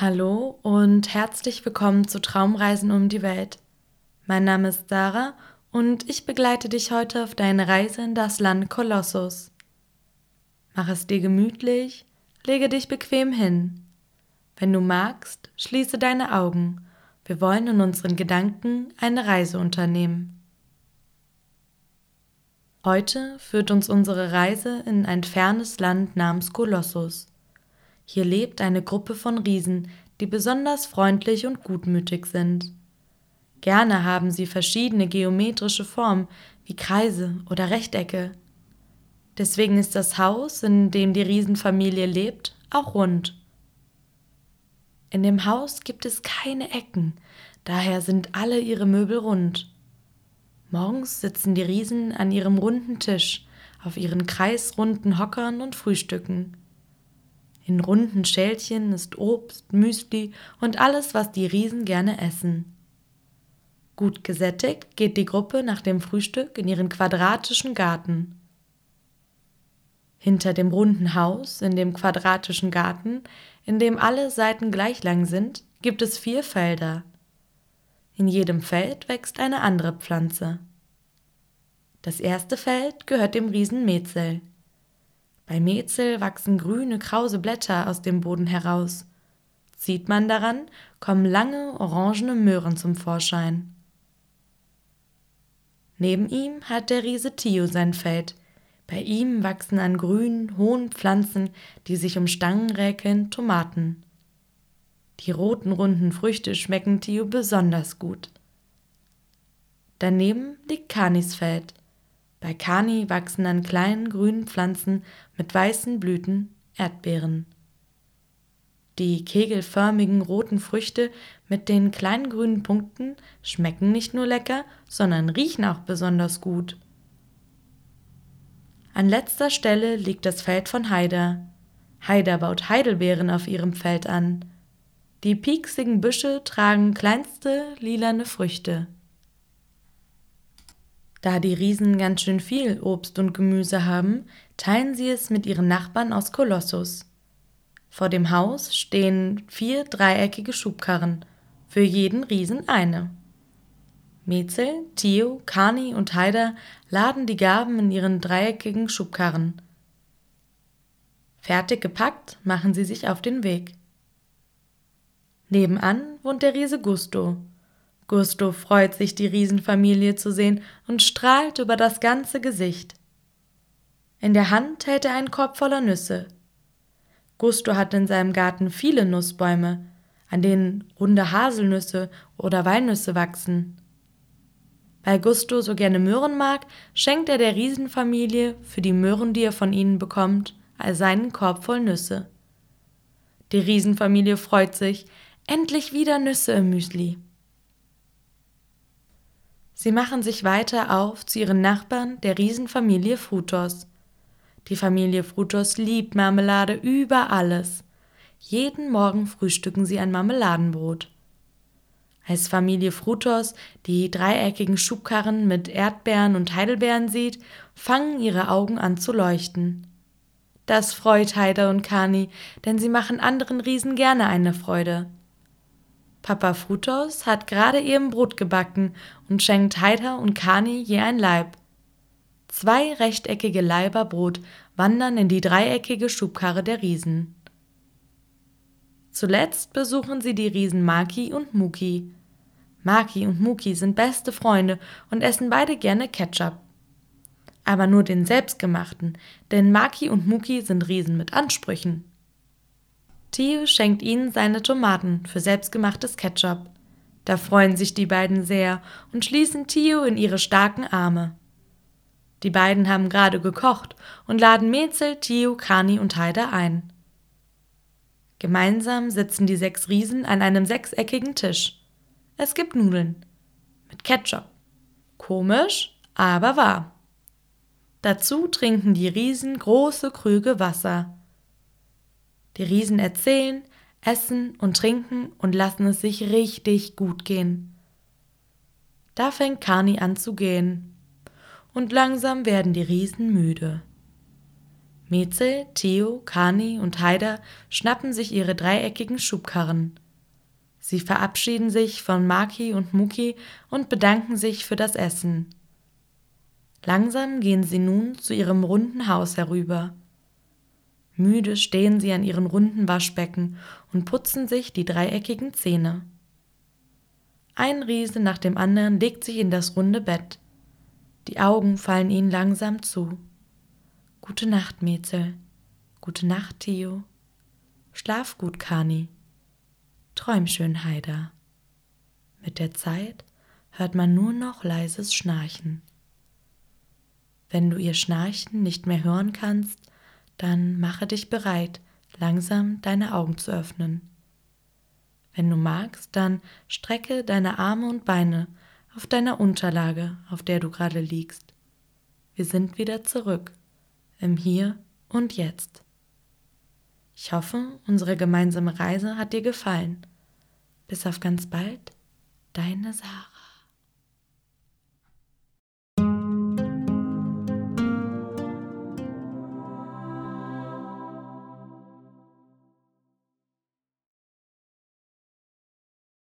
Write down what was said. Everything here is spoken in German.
Hallo und herzlich willkommen zu Traumreisen um die Welt. Mein Name ist Sarah und ich begleite dich heute auf deine Reise in das Land Kolossus. Mach es dir gemütlich, lege dich bequem hin. Wenn du magst, schließe deine Augen. Wir wollen in unseren Gedanken eine Reise unternehmen. Heute führt uns unsere Reise in ein fernes Land namens Kolossus. Hier lebt eine Gruppe von Riesen, die besonders freundlich und gutmütig sind. Gerne haben sie verschiedene geometrische Formen wie Kreise oder Rechtecke. Deswegen ist das Haus, in dem die Riesenfamilie lebt, auch rund. In dem Haus gibt es keine Ecken, daher sind alle ihre Möbel rund. Morgens sitzen die Riesen an ihrem runden Tisch, auf ihren kreisrunden Hockern und frühstücken. In runden Schälchen ist Obst, Müsli und alles, was die Riesen gerne essen. Gut gesättigt geht die Gruppe nach dem Frühstück in ihren quadratischen Garten. Hinter dem runden Haus, in dem quadratischen Garten, in dem alle Seiten gleich lang sind, gibt es vier Felder. In jedem Feld wächst eine andere Pflanze. Das erste Feld gehört dem Riesen Metzel. Bei Mezel wachsen grüne, krause Blätter aus dem Boden heraus. Zieht man daran, kommen lange, orangene Möhren zum Vorschein. Neben ihm hat der Riese Tio sein Feld. Bei ihm wachsen an grünen, hohen Pflanzen, die sich um Stangen räkeln, Tomaten. Die roten, runden Früchte schmecken Tio besonders gut. Daneben liegt Kanis Feld. Bei Kani wachsen an kleinen grünen Pflanzen mit weißen Blüten Erdbeeren. Die kegelförmigen roten Früchte mit den kleinen grünen Punkten schmecken nicht nur lecker, sondern riechen auch besonders gut. An letzter Stelle liegt das Feld von Haider. Haider baut Heidelbeeren auf ihrem Feld an. Die pieksigen Büsche tragen kleinste lilane Früchte. Da die Riesen ganz schön viel Obst und Gemüse haben, teilen sie es mit ihren Nachbarn aus Kolossus. Vor dem Haus stehen vier dreieckige Schubkarren, für jeden Riesen eine. Mezel, Theo, Kani und Haider laden die Gaben in ihren dreieckigen Schubkarren. Fertig gepackt, machen sie sich auf den Weg. Nebenan wohnt der Riese Gusto, Gusto freut sich, die Riesenfamilie zu sehen und strahlt über das ganze Gesicht. In der Hand hält er einen Korb voller Nüsse. Gusto hat in seinem Garten viele Nussbäume, an denen runde Haselnüsse oder Walnüsse wachsen. Weil Gusto so gerne Möhren mag, schenkt er der Riesenfamilie für die Möhren, die er von ihnen bekommt, seinen Korb voll Nüsse. Die Riesenfamilie freut sich, endlich wieder Nüsse im Müsli. Sie machen sich weiter auf zu ihren Nachbarn, der Riesenfamilie Frutos. Die Familie Frutos liebt Marmelade über alles. Jeden Morgen frühstücken sie ein Marmeladenbrot. Als Familie Frutos die dreieckigen Schubkarren mit Erdbeeren und Heidelbeeren sieht, fangen ihre Augen an zu leuchten. Das freut Heider und Kani, denn sie machen anderen Riesen gerne eine Freude. Papa Frutos hat gerade eben Brot gebacken und schenkt Heider und Kani je ein Laib. Zwei rechteckige Leiber Brot wandern in die dreieckige Schubkarre der Riesen. Zuletzt besuchen sie die Riesen Maki und Muki. Maki und Muki sind beste Freunde und essen beide gerne Ketchup. Aber nur den selbstgemachten, denn Maki und Muki sind Riesen mit Ansprüchen. Theo schenkt ihnen seine Tomaten für selbstgemachtes Ketchup. Da freuen sich die beiden sehr und schließen Theo in ihre starken Arme. Die beiden haben gerade gekocht und laden Mezel, Theo, Kani und Heider ein. Gemeinsam sitzen die sechs Riesen an einem sechseckigen Tisch. Es gibt Nudeln. Mit Ketchup. Komisch, aber wahr. Dazu trinken die Riesen große Krüge Wasser. Die Riesen erzählen, essen und trinken und lassen es sich richtig gut gehen. Da fängt Kani an zu gehen. Und langsam werden die Riesen müde. Metzel, Theo, Kani und Haider schnappen sich ihre dreieckigen Schubkarren. Sie verabschieden sich von Maki und Muki und bedanken sich für das Essen. Langsam gehen sie nun zu ihrem runden Haus herüber. Müde stehen sie an ihren runden Waschbecken und putzen sich die dreieckigen Zähne. Ein Riese nach dem anderen legt sich in das runde Bett. Die Augen fallen ihnen langsam zu. Gute Nacht, Mäzel. Gute Nacht, Theo. Schlaf gut, Kani. Träum schön, Haida. Mit der Zeit hört man nur noch leises Schnarchen. Wenn du ihr Schnarchen nicht mehr hören kannst, dann mache dich bereit, langsam deine Augen zu öffnen. Wenn du magst, dann strecke deine Arme und Beine auf deiner Unterlage, auf der du gerade liegst. Wir sind wieder zurück, im Hier und Jetzt. Ich hoffe, unsere gemeinsame Reise hat dir gefallen. Bis auf ganz bald, deine Sarah.